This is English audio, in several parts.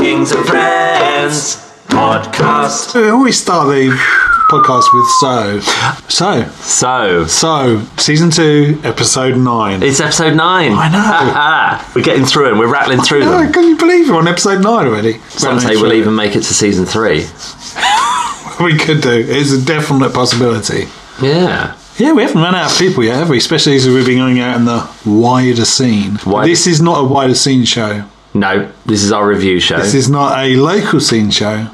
Kings and Friends podcast. We always start the podcast with so. So, So, so, season two, episode nine. it's episode nine. I know. we're getting through it. We're rattling through Oh, them. can you believe we're on episode nine already? Some Well, say we'll even make it to season three. We could do. It's a definite possibility. Yeah. Yeah, we haven't run out of people yet, have we? Especially as we've been going out in the wider scene. Wider- This is not a wider scene show. No, this is our review show. This is not a local scene show.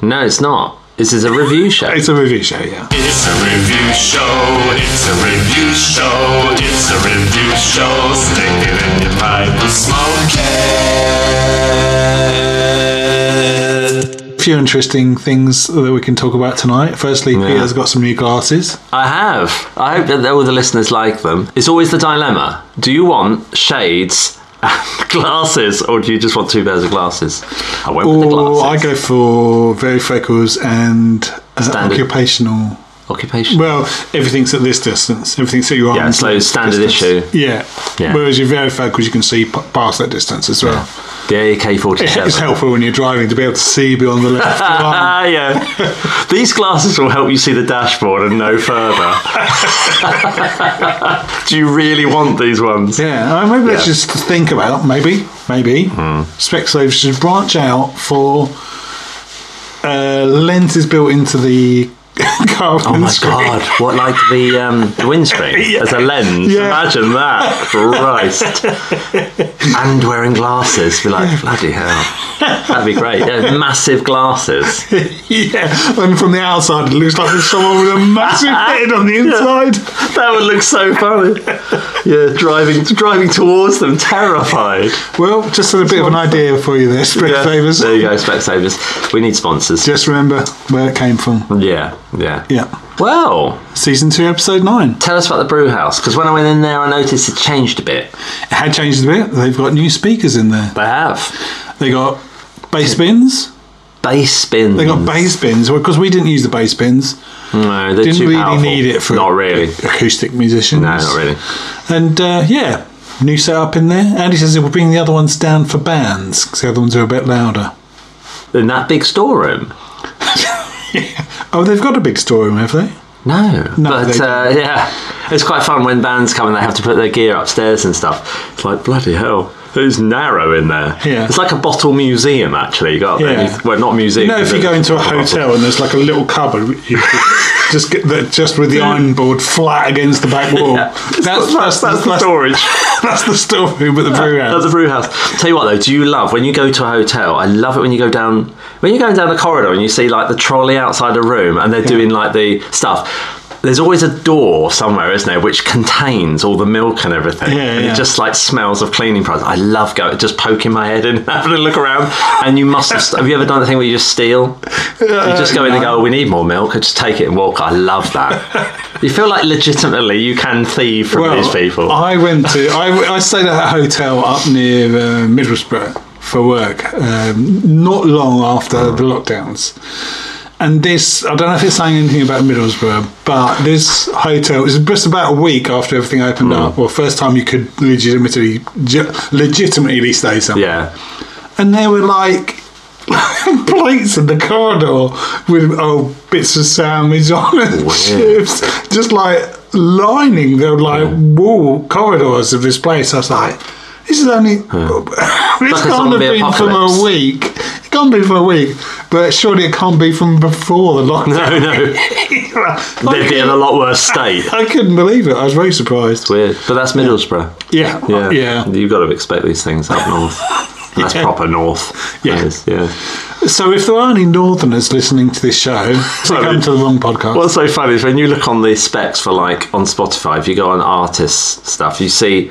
no, it's not. This is a review show. It's a review show, yeah. It's a review show. It's a review show. It's a review show. Stick it in your pipe and smoke it. A few interesting things that we can talk about tonight. Firstly, Peter's got some new glasses. I have. I hope that all the listeners like them. It's always the dilemma. Do you want shades and glasses, or do you just want two pairs of glasses? I went with the Or I glasses. go for varifocals and uh, Standard. occupational. Occupation. Well, everything's at this distance. Everything's at your Yeah, arm's so standard distance. issue. Yeah. Yeah. Whereas your varifocals, you can see p- past that distance as well. The AK 47. It's helpful when you're driving to be able to see beyond the left. Ah, yeah. These glasses will help you see the dashboard and no further. Do you really want these ones? Yeah, uh, maybe let's Yeah. just think about maybe, maybe Hmm. Specsavers should branch out for uh, lenses built into the Oh my windscreen. god! What like the um, the windscreen as a lens? Yeah. Imagine that, Christ! and wearing glasses, be like bloody hell. That'd be great. Yeah, massive glasses. yeah, and from the outside it looks like there's someone with a massive head on the inside. That would look so funny. Yeah, driving driving towards them, terrified. Well, just a bit of an idea for you there, Yeah, Specsavers. There you go, Specsavers. We need sponsors. Just remember where it came from. Yeah, yeah. Yeah, Well, season two, episode nine. tell us about the brew house because when I went in there, I noticed it changed a bit. It had changed a bit. They've got new speakers in there. They have They got bass bins. bass bins. They got bass bins because we didn't use the bass bins. No, they're Didn't really powerful. need it for Not really. acoustic musicians. No, not really. And uh, yeah, new setup in there. Andy says it will bring the other ones down for bands because the other ones are a bit louder. In that big storeroom. Oh, they've got a big storeroom, have they? No, No, but they uh, yeah, it's quite fun when bands come and they have to put their gear upstairs and stuff. It's like bloody hell. It's narrow in there. Yeah. It's like a bottle museum, actually. You got Yeah. well, not museum. You know, if you go into a hotel and there's like a little cupboard, you just get the, just with the iron board flat against the back wall. Yeah. That's, that's, that's the storage. That's the storeroom at the brew house. That's the brew house. Tell you what though, do you love when you go to a hotel? I love it when you go down when you're going down the corridor and you see like the trolley outside a room and they're doing like the stuff. There's always a door somewhere, isn't there, which contains all the milk and everything. Yeah, and yeah. it just like smells of cleaning products. I love going just poking my head in, and having a look around. And you must have have you ever done the thing where you just steal? You just go in and go, oh, we need more milk, and just take it and walk. I love that. you feel like legitimately you can thieve from these people. I went to I, I stayed at a hotel up near uh, Middlesbrough for work um, not long after the lockdowns. And this, I don't know if it's saying anything about Middlesbrough, but this hotel it was just about a week after everything opened Hmm. up, or first time you could legitimately, legitimately stay somewhere. yeah. And there were like plates in the corridor with oh bits of sandwich on and Weird. chips, just like lining the like wall corridors of this place. I was like, this is only a can't have been for a week. Can't be for a week, but surely it can't be from before the lockdown. No, no. They'd be in a lot worse state. I couldn't believe it. I was very surprised. Weird, but that's Middlesbrough. Yeah, Yeah, uh, yeah. You've got to expect these things up north. That's Yeah. proper north. Yeah. Is, yeah. So if there are any Northerners listening to this show, they come to the wrong podcast. What's so funny is when you look on the specs for like on Spotify, if you go on artists stuff, you see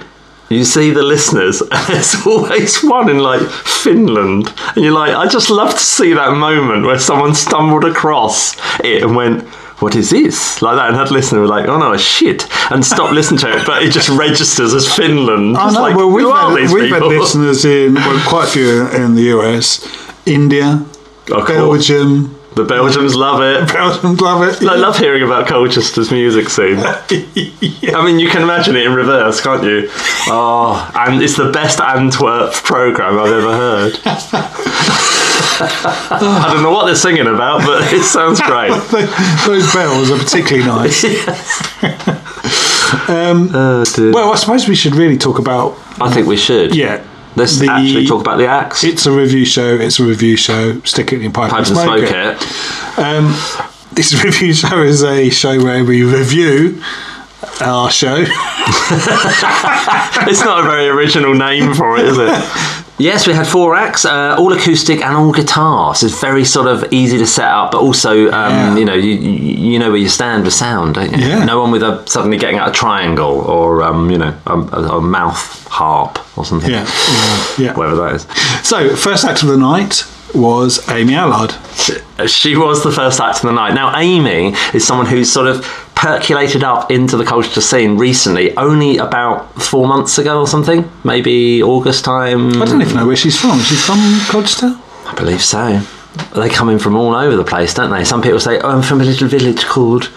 you see the listeners, and there's always one in like Finland, and you're like, I just love to see that moment where someone stumbled across it and went. What is this? Like that, and had listeners were like, "Oh no, shit!" and stop listening to it, but it just registers as Finland. I know. like, well, we've, had, we've had listeners in well, quite a few in the US, India, Oh. Belgium. The Belgians love it. Belgians love it. I love hearing about Colchester's music scene. I mean, you can imagine it in reverse, can't you? Oh, and it's the best Antwerp program I've ever heard. I don't know what they're singing about, but it sounds great. Those bells are particularly nice. Um, oh. Well, I suppose we should really talk about I think we should. yeah. Let's the- actually talk about the axe. It's a review show. It's a review show. Stick it in your pipe, Pipe and and smoke, smoke it. it. Um, this review show is a show where we review our show. It's not a very original name for it, is it? Yes, we had four acts, uh, all acoustic and all guitar. So it's very sort of easy to set up, but also, um, Yeah. you know, you, you know where you stand with sound, don't you? Yeah. No one with a suddenly getting out a triangle or, um, you know, a, a, a mouth harp or something. Yeah, yeah, yeah. Whatever that is. So, first act of the night was Amy Allard. She was the first act of the night. Now, Amy is someone who's sort of percolated up into the culture scene recently, only about four months ago or something, maybe August time. I don't even know where she's from. She's from Colchester. I believe so. They come in from all over the place, don't they? Some people say, "Oh, I'm from a little village called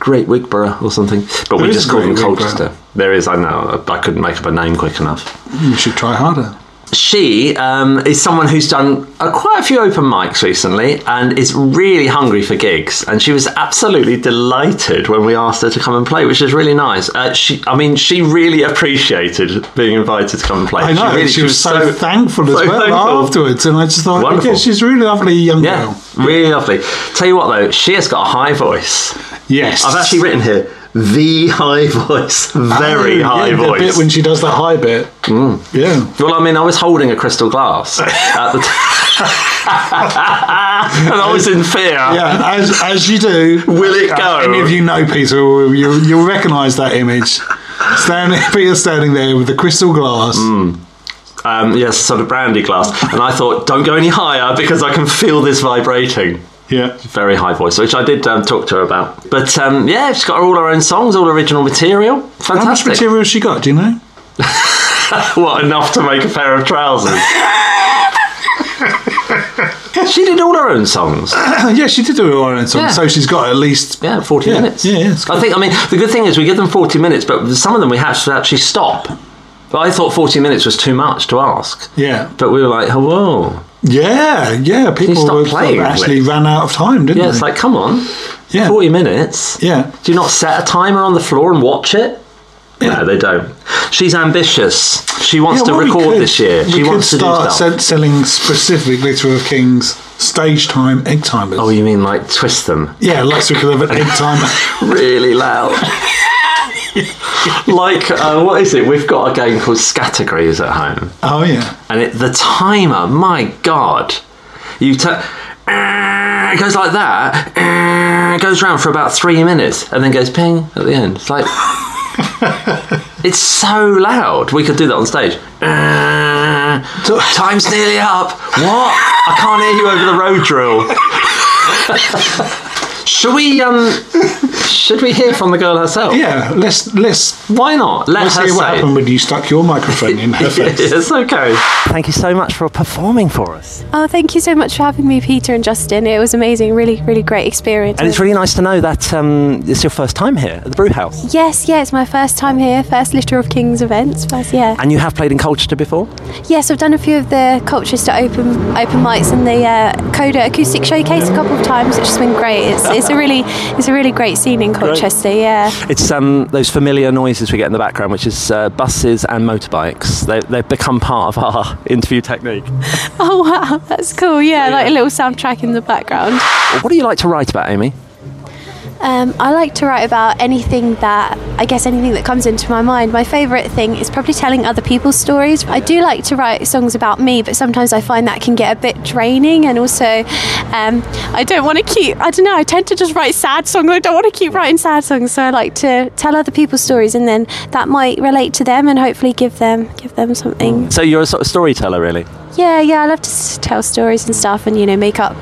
Great Wigborough or something," but we just call them Wigborough. Colchester. There is, I know. I couldn't make up a name quick enough. Mm, you should try harder. She um, is someone who's done uh, quite a few open mics recently and is really hungry for gigs. And she was absolutely delighted when we asked her to come and play, which is really nice. Uh, she, I mean, she really appreciated being invited to come and play. I know. really- she, was, so, thankful as so well thankful. afterwards, and I just thought, Wonderful. yeah, she's a really lovely young Yeah, girl. really lovely. Tell you what, though, she has got a high voice. Yes, I've actually written here the high voice, very Oh, high yeah, voice. The bit when she does the high bit. Yeah. well, I mean, I was holding a crystal glass at the time, and I was in fear. Yeah, as, as you do. Will it Uh, go? Any of you know Peter, you'll, you'll recognise that image. Standing, Peter standing there with the crystal glass. Um, yes, sort of brandy glass, and I thought, don't go any higher because I can feel this vibrating. Yeah. Very high voice, which I did um, talk to her about. But um, yeah, she's got all her own songs, all original material. How much Fantastic. material has she got? Do you know? What enough to make a pair of trousers? she did all her own songs. yeah, she did do all her own songs. Yeah. so she's got at least. Yeah, 40 Yeah, minutes. yeah, yeah, I think, I mean, the good thing is we give them 40 minutes, but some of them we have to actually stop. But I thought 40 minutes was too much to ask. Yeah, But we were like, oh, whoa. Yeah, yeah. People were- playing, actually ran out of time, didn't Yeah, they? Yeah, it's like, come on. yeah, 40 minutes? yeah. Do you not set a timer on the floor and watch it? Yeah. No, they don't. She's ambitious. She wants Yeah, to well, we record could- this year. She wants to do start stuff. selling specific Glitter of Kings stage time egg timers. oh, you mean like twist them yeah, like we could have an egg timer. really loud? like, uh, what is it? We've got a game called Scattergories at home. oh yeah, and it, the timer, my god, you turn. It goes like that. It goes around for about three minutes, and then goes ping at the end. It's like it's so loud. We could do that on stage. Time's nearly up. What? I can't hear you over the road drill. Should we um? Should we hear from the girl herself? yeah. Let's let's Why not? Let let's her see what say. happened when you stuck your microphone in her face. it's okay. Thank you so much for performing for us. Oh, thank you so much for having me, Peter and Justin. It was amazing. Really, really great experience. And it's really nice to know that um, it's your first time here at the Brew House. yes, yeah, it's my first time here, first Litter of Kings events. First, yeah. And you have played in Colchester before? Yes, I've done a few of the Colchester open open mics and the uh, Coda acoustic showcase a couple of times, which has been great. It's, it's a really it's a really great scene in Colchester. Yeah. It's um, those familiar noises we get in the background, which is uh, buses and motorbikes. They, they've become part of our interview technique. Oh wow, that's cool. Yeah, like a little soundtrack in the background. What do you like to write about, Amy? Um, I like to write about anything that, I guess, anything that comes into my mind. My favourite thing is probably telling other people's stories. I do like to write songs about me, but sometimes I find that can get a bit draining, and also um, I don't want to keep, I don't know, I tend to just write sad songs. I don't want to keep writing sad songs, so I like to tell other people's stories, and then that might relate to them and hopefully give them give them something. So you're a sort of storyteller, really? Yeah, yeah, I love to tell stories and stuff, and you know, make up,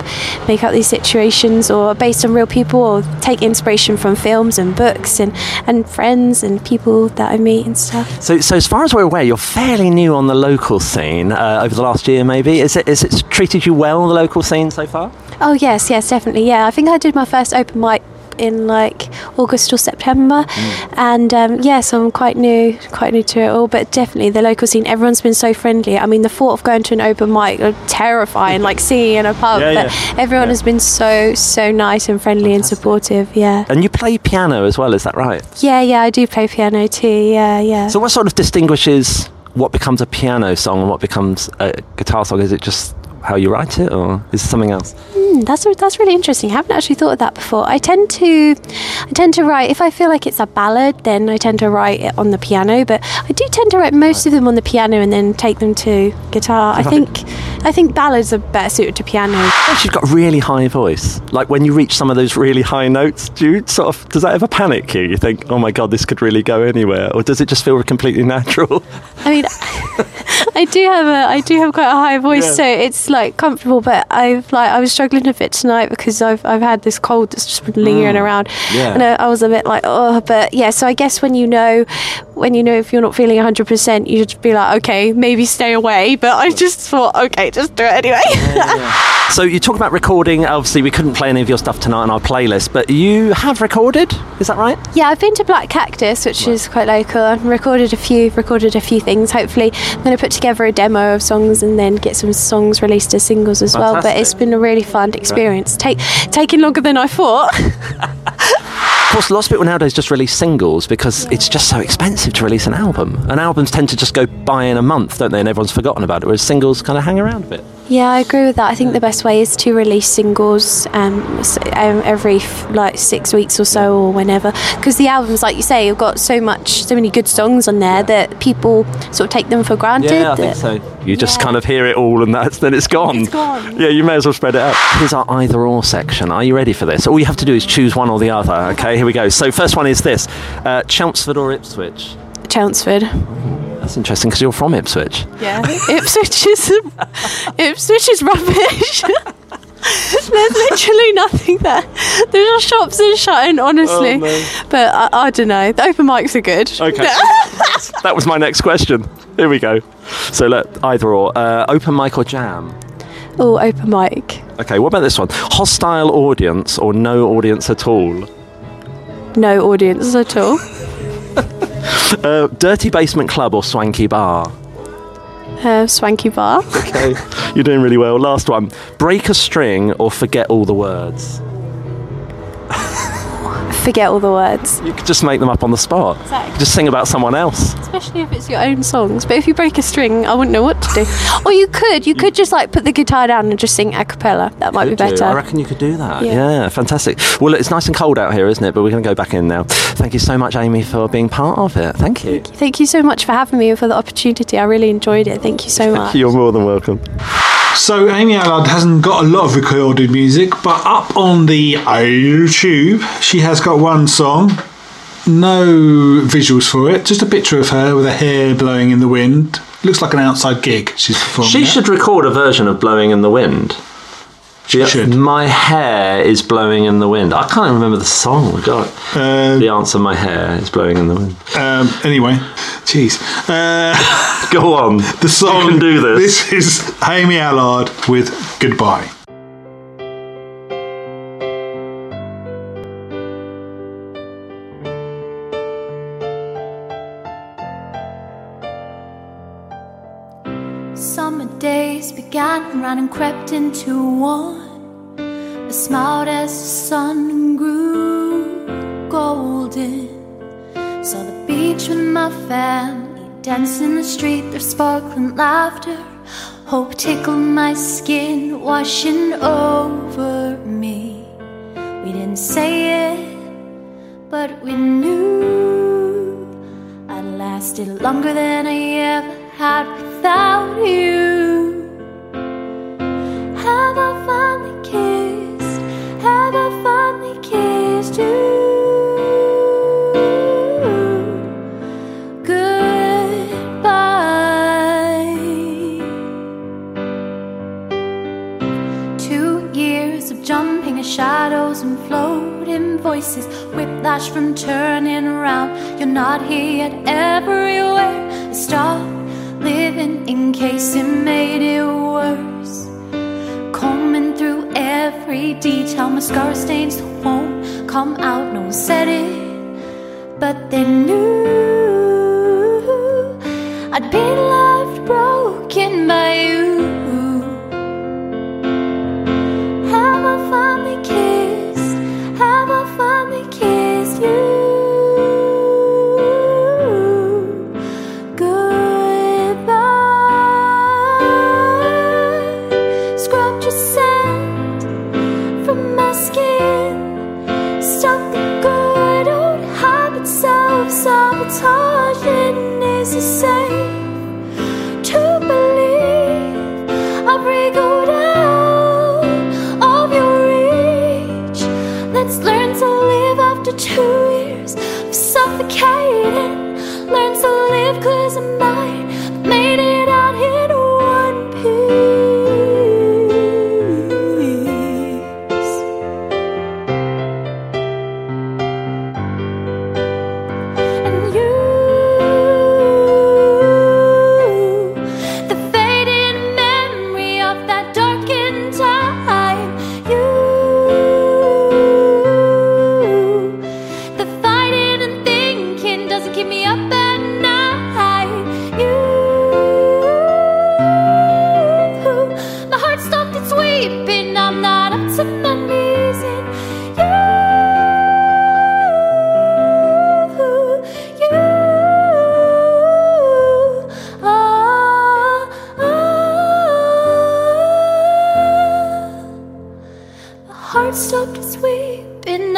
make up these situations, or based on real people, or take inspiration from films and books and and friends and people that I meet and stuff. So, so as far as we're aware, you're fairly new on the local scene uh, over the last year, maybe. Is it, is it treated you well, the local scene so far? Oh yes, yes, definitely. Yeah, I think I did my first open mic in like August or September, and um, yeah, so I'm quite new, quite new to it all. But definitely the local scene, everyone's been so friendly. I mean, the thought of going to an open mic, are terrifying, like singing in a pub, Yeah, but yeah. everyone has been so so nice and friendly and supportive. Yeah, And you play piano as well, is that right? yeah, yeah. I do play piano too. Yeah, yeah. So, what sort of distinguishes what becomes a piano song and what becomes a guitar song? Is it just how you write it, or is it something else? Mm, that's that's really interesting. I haven't actually thought of that before. I tend to, I tend to write if I feel like it's a ballad, then I tend to write it on the piano. But I do tend to write most of them on the piano and then take them to guitar. I think, I think ballads are better suited to piano. She's got a really high voice. Like when you reach some of those really high notes, do you sort of does that ever panic you? You think, oh my god, this could really go anywhere, or does it just feel completely natural? I mean, I do have a, I do have quite a high voice, so it's like comfortable. But I've like, I was struggling a bit tonight because I've, I've had this cold that's just been lingering mm. around, Yeah. and I, I was a bit like, oh, but yeah. So I guess when you know, when you know if you're not feeling 100, percent you should be like, okay, maybe stay away. But I just thought, okay, just do it anyway. So you talk about recording. Obviously, we couldn't play any of your stuff tonight on our playlist, but you have recorded. Is that right? Yeah, I've been to Black Cactus, which is quite local, and recorded a few recorded a few things. Hopefully, I'm going to put together a demo of songs and then get some songs released as singles as well. But it's been a really fun experience. Take taking longer than I thought. Of course, lots of people nowadays just release singles because it's just so expensive to release an album. And albums tend to just go by in a month, don't they? And everyone's forgotten about it. Whereas singles kind of hang around a bit. Yeah, I agree with that. I think the best way is to release singles um, um, every like six weeks or so or whenever, because the albums, like you say, have got so much, so many good songs on there that people sort of take them for granted. Yeah, I think so. You just Yeah. kind of hear it all, and that's then it's gone. It's gone. Yeah, you may as well spread it out. Here's our either or section. Are you ready for this? All you have to do is choose one or the other. Okay, here we go. So first one is this: uh, Chelmsford or Ipswich. Chelmsford. That's interesting because you're from Ipswich. Yeah, Ipswich is Ipswich is rubbish. There's literally nothing there. The shops are shutting, honestly. Oh. But I, I don't know. The open mics are good. Okay. that was my next question. Here we go. So let either or uh, open mic or jam. oh, open mic. Okay, what about this one? Hostile audience or no audience at all? No audience at all. Uh, dirty basement club or swanky bar? Uh, swanky bar. Okay, you're doing really well. Last one. Break a string or forget all the words? Forget all the words. You could just make them up on the spot. Exactly. Just sing about someone else. Especially if it's your own songs. But if you break a string, I wouldn't know what to do. or you could. You could just like put the guitar down and just sing a cappella. That might be do. better. I reckon you could do that. Yeah. Yeah. fantastic. Well, look, it's nice and cold out here, isn't it? But we're going to go back in now. Thank you so much, Amy, for being part of it. Thank you. Thank you so much for having me and for the opportunity. I really enjoyed it. Thank you so much. You're more than welcome. So Amy Allard hasn't got a lot of recorded music, but up on the YouTube, she has got one song. No visuals for it, just a picture of her with her hair blowing in the wind. Looks like an outside gig she's performing. She at. should record a version of Blowing in the Wind. My hair is blowing in the wind. I can't even remember the song. God. Uh, the answer, my hair is blowing in the wind. um, anyway, jeez. Uh, Go on. the song. You can do this. This is Amy Allard with Goodbye. And crept into one. I smiled as the sun grew golden. Saw the beach with my family, dance in the street, their sparkling laughter. Hope tickled my skin, washing over me. We didn't say it, but we knew I lasted longer than I ever had without you. Have I finally kissed? Have I finally kissed you? Goodbye. Two years of jumping in shadows and floating voices, whiplash from turning around. You're not here yet, everywhere. I stopped living in case it made it detail. Mascara stains that won't come out. No one said it, but they knew I'd been loved,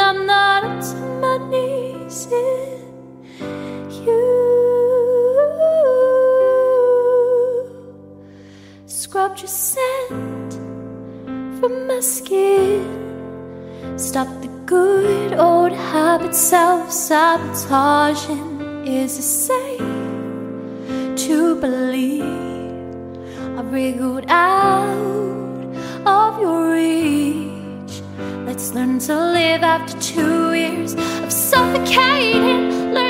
I'm not up my knees in you. Scrubbed your scent from my skin. Stop the good old habit, self sabotaging is the same to believe I wriggled out of your reach. Let's learn to live after two years of suffocating. Learn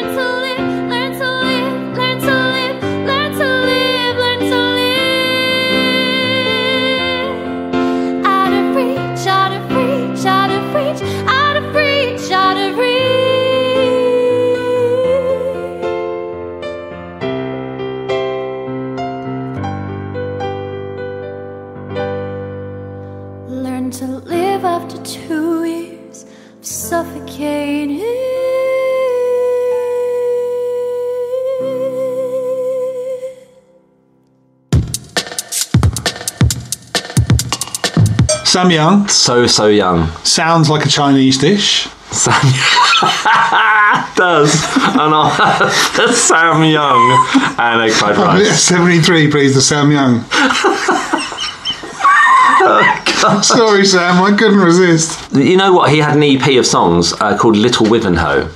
Sam Young So so young. sounds like a Chinese dish. Sam does. And I Sam Young and egg fried rice. 73, please, the Sam Young. Sorry, Sam, I couldn't resist. You know what? He had an EP of songs uh, called Little Wivenhoe.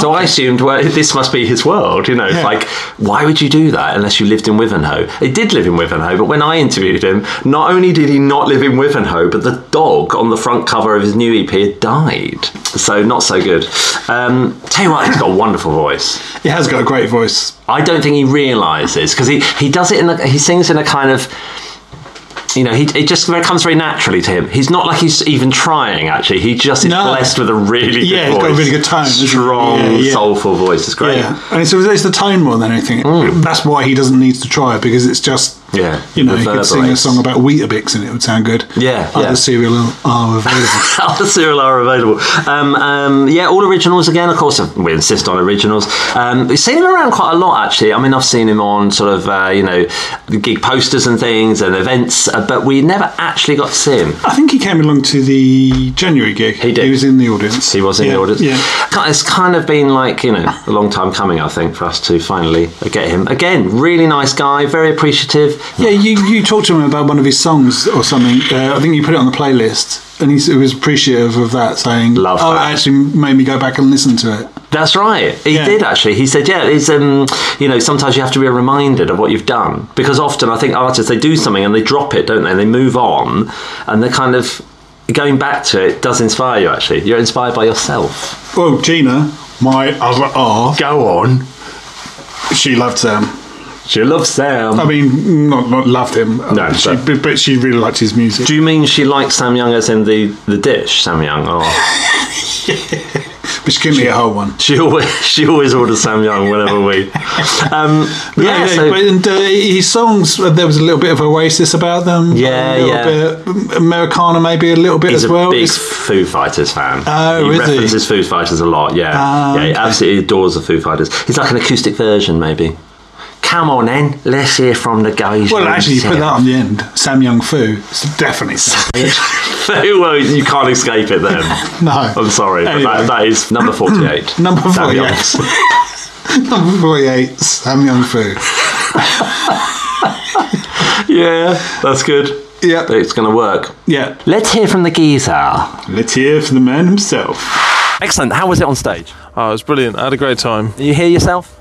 So I assumed, well, this must be his world. You know, it's Yeah. like, why would you do that unless you lived in Wivenhoe? He did live in Wivenhoe, but when I interviewed him, not only did he not live in Wivenhoe, but the dog on the front cover of his new EP had died. So not so good. Um, tell you what, he's got a wonderful voice. He has got a great voice. I don't think he realizes because he, he does it in a, he sings in a kind of you know he it just comes very naturally to him. He's not like he's even trying actually. He just is No. blessed with a really good Yeah, voice. he's got a really good tone, strong, Yeah, yeah. soulful voice. It's great. Yeah, and so it's the tone more than anything. Mm. That's why he doesn't need to try it because it's just Yeah, You know, you could sing a song about Weetabix and it would sound good. Yeah, Other yeah. cereal are available. Other cereal are available. Um, um, yeah, all originals again. Of course, we insist on originals. Um, we've seen him around quite a lot, actually. I mean, I've seen him on sort of, uh, you know, gig posters and things and events, uh, but we never actually got to see him. I think he came along to the January gig. He did. He was in the audience. He was in Yeah, the audience. Yeah. It's kind of been like, you know, a long time coming, I think, for us to finally get him. Again, really nice guy, very appreciative. Yeah, you, you talked to him about one of his songs or something. Uh, I think you put it on the playlist, and he, was appreciative of that, saying, Love "Oh, that. it actually made me go back and listen to it." That's right. He Yeah. did actually. He said, "Yeah, it's um, you know, sometimes you have to be reminded of what you've done because often I think artists they do something and they drop it, don't they? And they move on, and they're kind of going back to it does inspire you. Actually, you're inspired by yourself. Well, Gina, my other half, Go on. she loved Sam. She loves Sam. I mean, not not loved him. No, she, but- but, she really liked his music. Do you mean she likes Sam Young as in the, the dish, Sam Young? Or But she couldn't eat a whole one. she always she always orders Sam Young whenever we. Um, yeah, Yeah, so, but and, uh, his songs, uh, there was a little bit of Oasis about them. Yeah, a yeah. Bit, Americana, maybe a little bit he's as a well. big It's- Foo Fighters fan. Oh, he is he? references Foo Fighters a lot. Yeah, Ah, yeah, he absolutely adores the Foo Fighters. He's like an acoustic version, maybe. Come on, then, let's hear from the guys. well, from actually, you put Sam. that on the end. Sam Young Fu. It's definitely Sam. well, you can't escape it then. No. I'm sorry, Anyway. but that, that is number 48. Number 48. Young. Number 48, Sam Young Fu. yeah, that's good. Yeah. It's going to work. Yeah. Let's hear from the geezer. Let's hear from the man himself. Excellent. How was it on stage? Oh, it was brilliant. I had a great time. You hear yourself?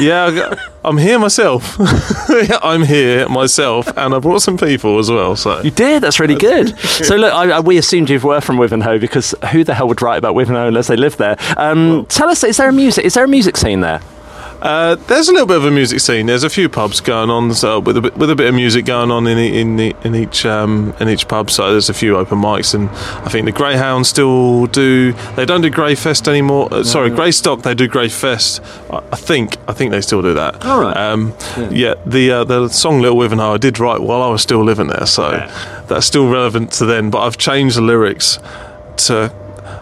Yeah, I'm here myself. I'm here myself, and I brought some people as well. So You did. That's really good. so look, I, I, we assumed you were from Wivenhoe because who the hell would write about Wivenhoe unless they live there? Um, tell us, is there a music? Is there a music scene there? Uh, there's a little bit of a music scene. There's a few pubs going on, so with a bit, with a bit of music going on in in the, in each um, in each pub. So there's a few open mics, and I think the Greyhounds still do. They don't do Greyfest anymore. Uh, sorry, Greystock. They do Greyfest. I, I think I think they still do that. All right. Um, yeah. the uh, the song Little Wivenhoe I did write while I was still living there, so that's still relevant to then. But I've changed the lyrics to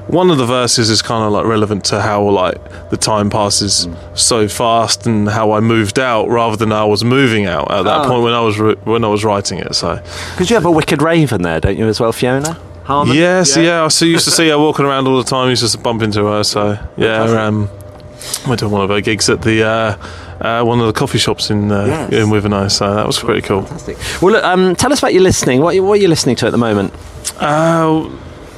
one of the verses is kind of like relevant to how like the time passes so fast and how I moved out rather than I was moving out at that Oh. point when I was ri- when I was writing it. So Because you have a wicked raven there, don't you, as well, Fiona? Harmon? yes, yeah, I see- used to see her walking around all the time. Used to bump into her. So yeah, um, went to one of her gigs at the. Uh, uh, one of the coffee shops in uh, Yes. in Wivenhoe, so that was pretty cool. Fantastic. Well, look, um, tell us about your listening. What, what are you listening to at the moment? Uh,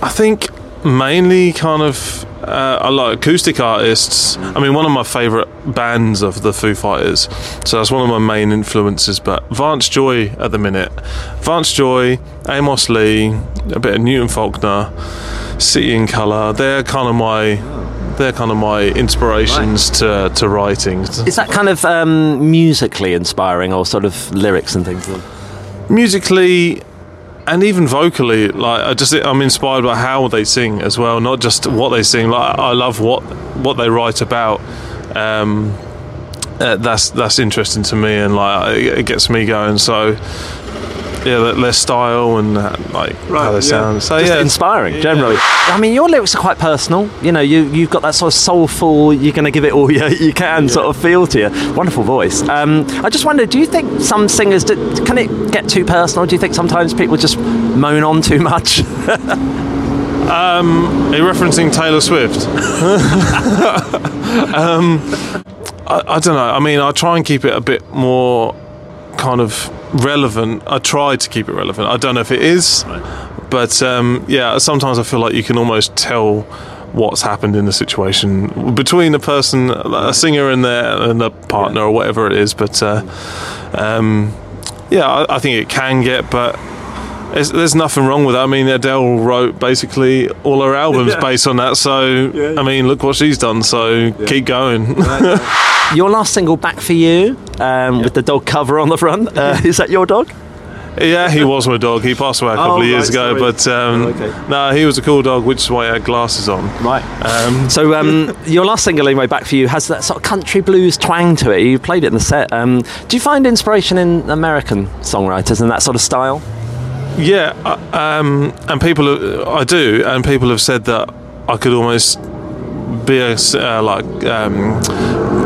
I think mainly kind of uh, I like acoustic artists. I mean, one of my favourite bands of the Foo Fighters, so that's one of my main influences. But Vance Joy at the minute, Vance Joy, Amos Lee, a bit of Newton Faulkner, City and Colour. They're kind of my they're kind of my inspirations to to writing. Is that kind of um, musically inspiring or sort of lyrics and things? musically and even vocally like i just i'm inspired by how they sing as well not just what they sing like i love what what they write about. Um uh, that's that's interesting to me and like it, it gets me going. So yeah that- their style and uh, like how they sound so Just yeah inspiring, generally. I mean, your lyrics are quite personal. You know, you, you've got that sort of soulful, you're going to give it all you, you can sort of feel to you. Wonderful voice. Um, I just wonder, do you think some singers, do, can it get too personal? Do you think sometimes people just moan on too much? Are you referencing Taylor Swift? um, I, I don't know. I mean, I try and keep it a bit more kind of relevant. I try to keep it relevant. I don't know if it is, but um, yeah, sometimes I feel like you can almost tell what's happened in the situation between a person, a singer, and their and a partner or whatever it is. But uh, um, yeah, I, I think it can get, but. There's, there's nothing wrong with that. I mean, Adele wrote basically all her albums based on that. So, I mean, look what she's done. So, keep going. your last single, Back for You, um, with the dog cover on the front, uh, is that your dog? yeah, he was my dog. He passed away a couple Oh, of years right, ago, sorry. but um, Oh, okay. no, he was a cool dog, which is why I had glasses on. Right. Um, So um, your last single, anyway, "Back for You," has that sort of country blues twang to it. You played it in the set. Um, do you find inspiration in American songwriters and that sort of style? Yeah, uh, um, and people, I do, and people have said that I could almost be a uh, like um,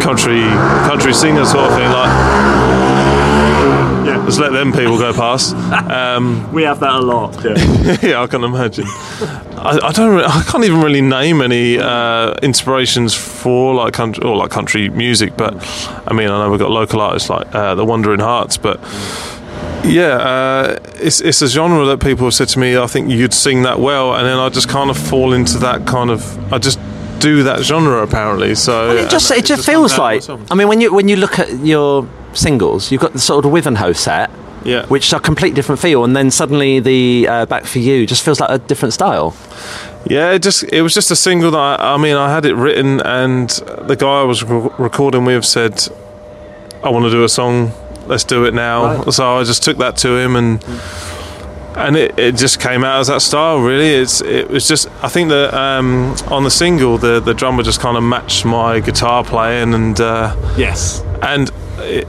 country country singer sort of thing, like. Yeah. Just let them people go past. Um, We have that a lot. Yeah. yeah, I can imagine. I, I don't. I can't even really name any uh, inspirations for like country or like country music. But I mean, I know we've got local artists like uh, the Wandering Hearts, but yeah, uh, it's it's a genre that people have said to me. I think you'd sing that well, and then I just kind of fall into that kind of. I just do that genre apparently. So It just and it just comes feels like. I mean, when you when you look at your singles, you've got the sort of Wivenhoe set, Yeah. which are a complete different feel, and then suddenly the uh, Back for You just feels like a different style. Yeah, it just it was just a single that I, I mean I had it written and the guy I was re- recording with said I want to do a song. Let's do it now. Right. So I just took that to him and. And it, it just came out as that style. Really, it's it was just. I think that um, on the single, the the drummer just kind of matched my guitar playing, and uh, Yes. and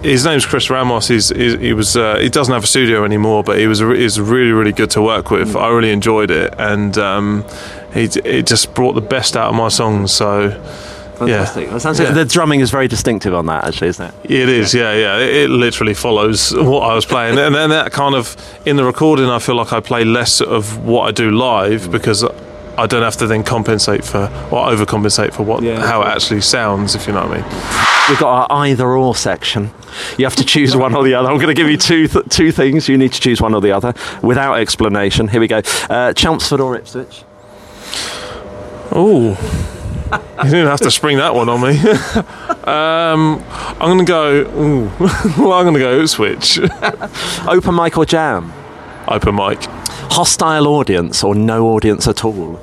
his name's Chris Ramos. He's, he's he was uh, he doesn't have a studio anymore, but he was he's really really good to work with. I really enjoyed it, and um, he it just brought the best out of my songs. So Fantastic. That sounds Yeah. The drumming is very distinctive on that, actually, isn't it? it is, yeah, yeah. It, it literally follows what I was playing, and then that kind of in the recording, I feel like I play less of what I do live because. I don't have to then compensate for or overcompensate for what Yeah. how it actually sounds, if you know what I mean. We've got our either or section. You have to choose one or the other. I'm going to give you two th- two things. You need to choose one or the other without explanation. Here we go. Uh, Chelmsford or Ipswich? Oh, you didn't have to spring that one on me. um, I'm going to go. Ooh, well, I'm going to go switch. Open mic or jam? Open mic. Hostile audience or no audience at all?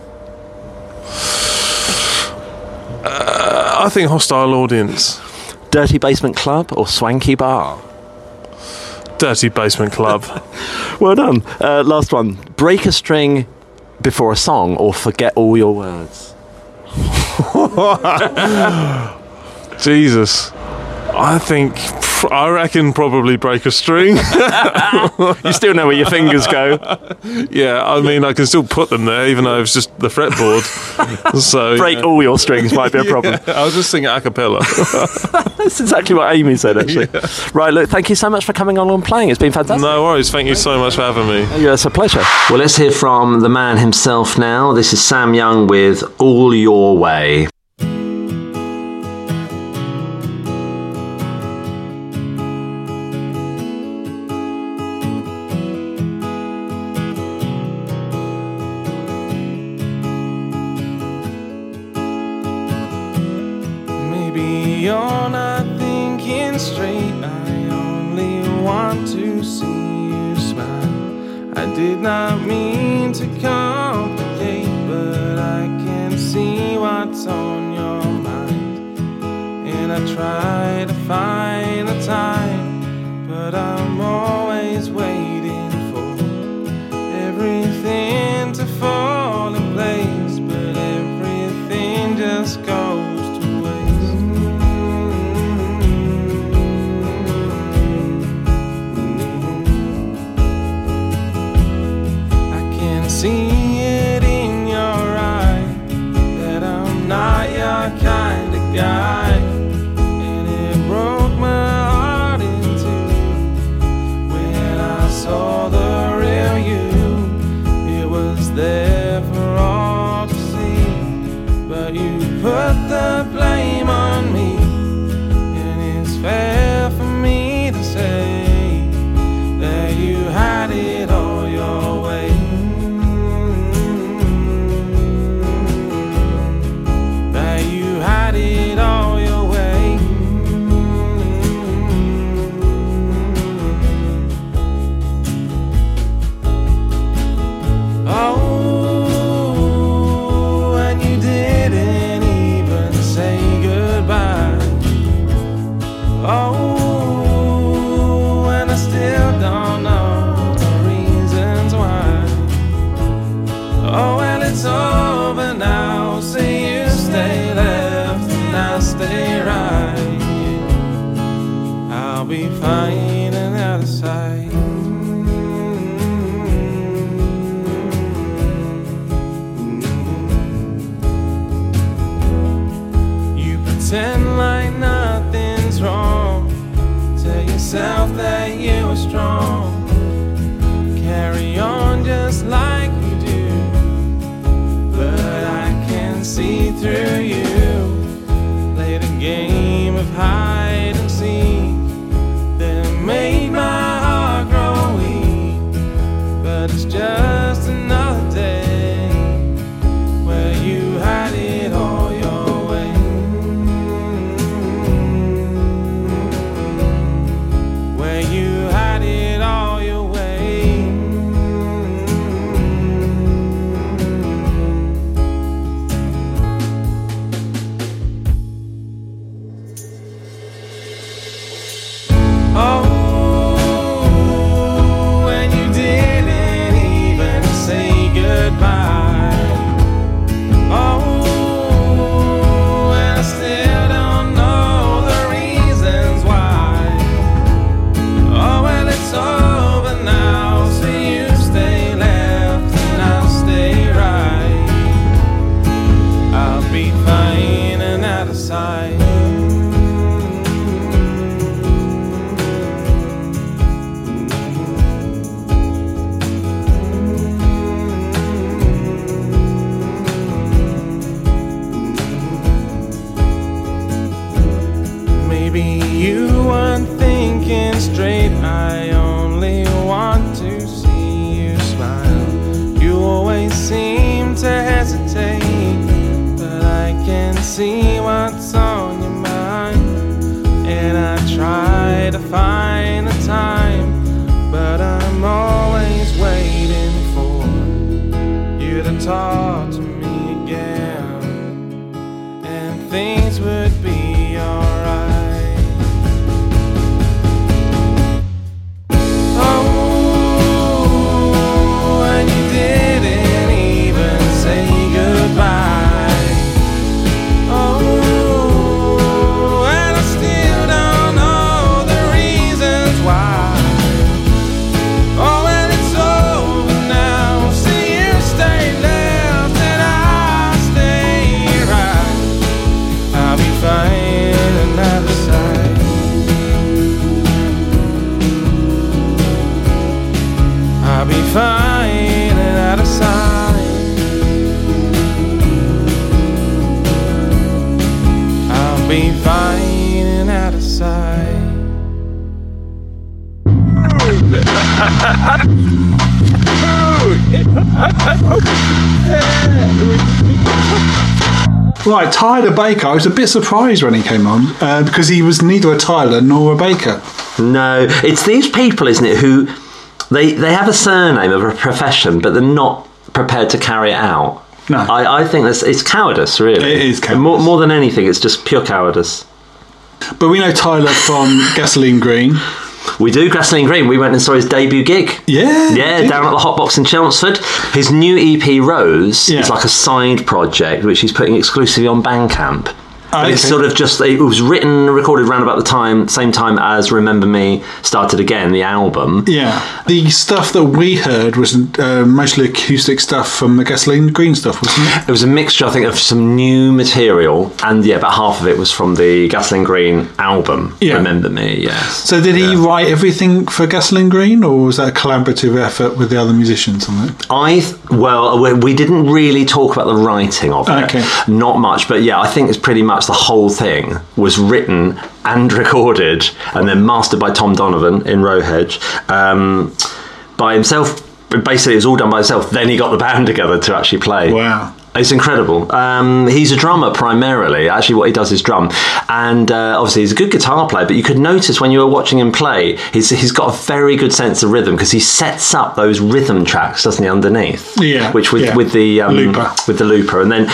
I think hostile audience. Dirty basement club or swanky bar? Dirty basement club. Well done. Uh, last one. Break a string before a song or forget all your words? Jesus. I think. I reckon probably break a string. You still know where your fingers go. yeah, I mean I can still put them there, even though it's just the fretboard. so Break yeah. all your strings might be a problem. I was just singing a cappella. That's exactly what Amy said, actually. Right, look, thank you so much for coming on and playing. It's been fantastic. no worries. Thank you so much for having me. Yeah, it's a pleasure. Well, let's hear from the man himself now. This is Sam Young with All Your Way. Right, Tyler Baker. I was a bit surprised when he came on uh, because he was neither a Tyler nor a Baker. No, it's these people, isn't it, who they they have a surname of a profession, but they're not prepared to carry it out. No. I, I think that's it's cowardice, really. It is cowardice. More, more than anything, it's just pure cowardice. But we know Tyler from Gasoline Green. We do Gasoline Green. We went and saw his debut gig. Yeah. Yeah, down at the Hot Box in Chelmsford. His new EP Rose Yeah. is like a side project which he's putting exclusively on Bandcamp. But It's sort of just it was written recorded around about the time same time as Remember Me started again the album. Yeah, the stuff that we heard was uh, mostly acoustic stuff from the Gasoline Green stuff, wasn't it? It was a mixture, I think, of some new material, and yeah, about half of it was from the Gasoline Green album. Yeah. Remember Me, yes. So did he write everything for Gasoline Green, or was that a collaborative effort with the other musicians on it? I th- well, we, didn't really talk about the writing of it, Okay. not much, but yeah, I think it's pretty much the whole thing was written and recorded and then mastered by Tom Donovan in Rowhedge um, by himself. Basically, it was all done by himself. Then he got the band together to actually play. Wow. It's incredible. Um, he's a drummer primarily. Actually, what he does is drum, and uh, obviously he's a good guitar player. But you could notice when you were watching him play, he's he's got a very good sense of rhythm because he sets up those rhythm tracks, doesn't he, underneath? Yeah, Which with yeah. with the um, Looper. with the looper, and then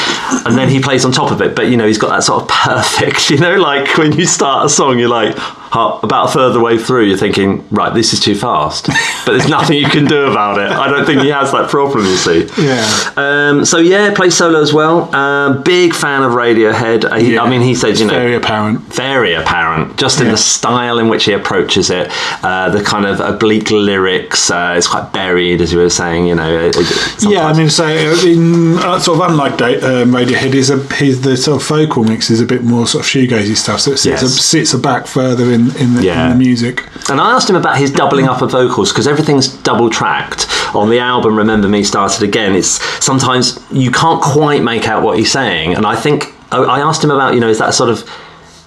and then he plays on top of it. But you know, he's got that sort of perfect. You know, like when you start a song, you're like. About a further way through, you're thinking, right, this is too fast, but there's nothing you can do about it. I don't think he has that problem. You see, Yeah. um, so yeah, play solo as well. Uh, big fan of Radiohead. Uh, he, Yeah. I mean, he said, It's you know, very apparent. very apparent, just in Yeah. the style in which he approaches it, uh, the kind of oblique lyrics. Uh, it's quite buried, as you were saying. You know, it- Yeah, I mean, so uh, in uh, sort of unlike da- um, Radiohead, is a his the sort of vocal mix is a bit more sort of shoegazy stuff, so it sits, Yes. a, sits a back further in in the, Yeah. in the music. And I asked him about his doubling up of vocals because everything's double tracked on the album. Remember Me started again. It's sometimes you can't quite make out what he's saying, and I think I asked him about you know is that sort of.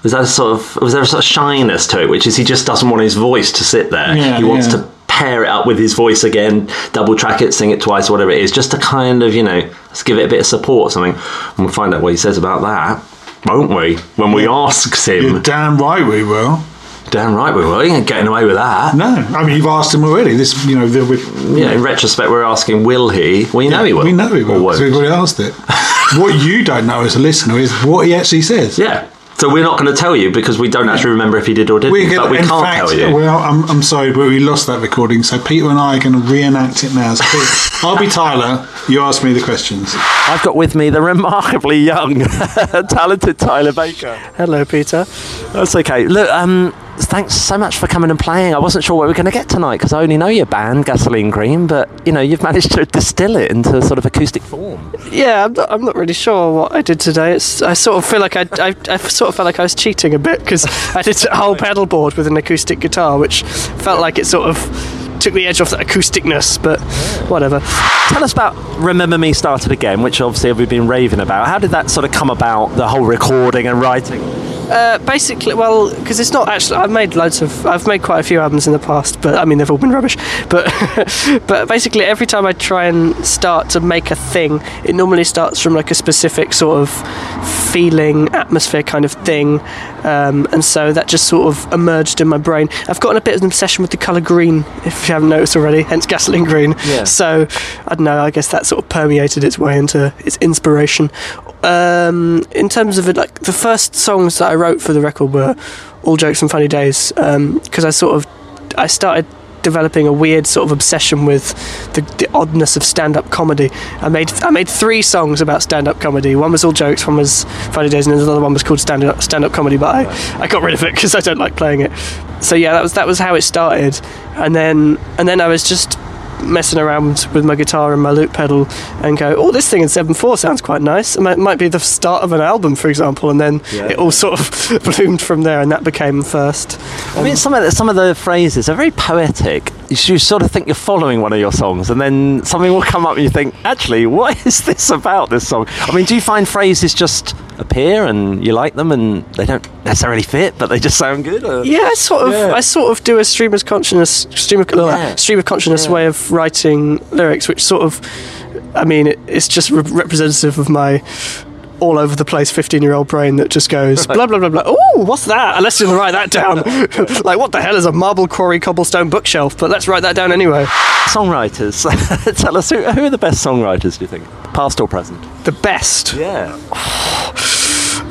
Was that a sort of was there a sort of shyness to it, which is he just doesn't want his voice to sit there. Yeah, he wants yeah. to pair it up with his voice again, double track it, sing it twice, whatever it is, just to kind of you know let's give it a bit of support or something. And we'll find out what he says about that, won't we? When we ask him. You're damn right we will. Damn right we will. You ain't getting away with that. No, I mean you've asked him already. This, you know, the, with, Yeah, in retrospect, we're asking, will he? Well, you know he will. We know he Or will. won't. We've already asked it. what you don't know as a listener is what he actually says. Yeah. So we're not going to tell you because we don't actually remember if he did or didn't. We but we in can't fact, tell you. Well, I'm, I'm sorry, but we lost that recording. So Peter and I are going to reenact it now. So Peter, I'll be Tyler. You ask me the questions. I've got with me the remarkably young, talented Tyler Baker. Hello, Peter. That's okay. Look, um, thanks so much for coming and playing. I wasn't sure what we were going to get tonight because I only know your band, Gasoline Green, but you know you've managed to distill it into sort of acoustic form. Yeah, I'm not, I'm not really sure what I did today. It's I sort of feel like I, I, I sort of felt like I was cheating a bit because I did a whole pedal board with an acoustic guitar, which felt like it sort of took the edge off that acousticness. But whatever. Tell us about Remember Me Started Again, which obviously we've been raving about. How did that sort of come about? The whole recording and writing. Uh, basically, well, because it's not actually. I've made loads of. I've made quite a few albums in the past, but I mean they've all been rubbish. But but basically, every time I try and start to make a thing, it normally starts from like a specific sort of feeling, atmosphere kind of thing, um, and so that just sort of emerged in my brain. I've gotten a bit of an obsession with the color green, if you haven't noticed already. Hence gasoline green. Yeah. So I don't know. I guess that sort of permeated its way into its inspiration. Um, in terms of it, like the first songs that I wrote for the record were all jokes and funny days because I sort of I started developing a weird sort of obsession with the, the oddness of stand-up comedy. I made I made three songs about stand-up comedy. One was all jokes, one was Friday days, and then another one was called stand-up stand-up comedy. But I, I got rid of it because I don't like playing it. So yeah, that was that was how it started, and then and then I was just messing around with my guitar and my loop pedal and go, oh, this thing in 7-4 sounds quite nice. It might, might be the start of an album, for example, and then Yeah. it all sort of bloomed from there, and that became first. I mean, some of the, some of the phrases are very poetic. You sort of think you're following one of your songs, and then something will come up, and you think, actually, what is this about? This song? I mean, do you find phrases just appear and you like them, and they don't necessarily fit, but they just sound good? Or? Yeah, I sort of, Yeah. I sort of do a stream of consciousness, stream of Yeah. stream of consciousness Yeah. way of writing lyrics, which sort of, I mean, it, it's just re- representative of my all over the place 15 year old brain that just goes blah blah blah blah oh what's that let's just write that down like what the hell is a marble quarry cobblestone bookshelf but let's write that down anyway Songwriters. Tell us, who, who are the best songwriters, do you think? Past or present? the best Yeah.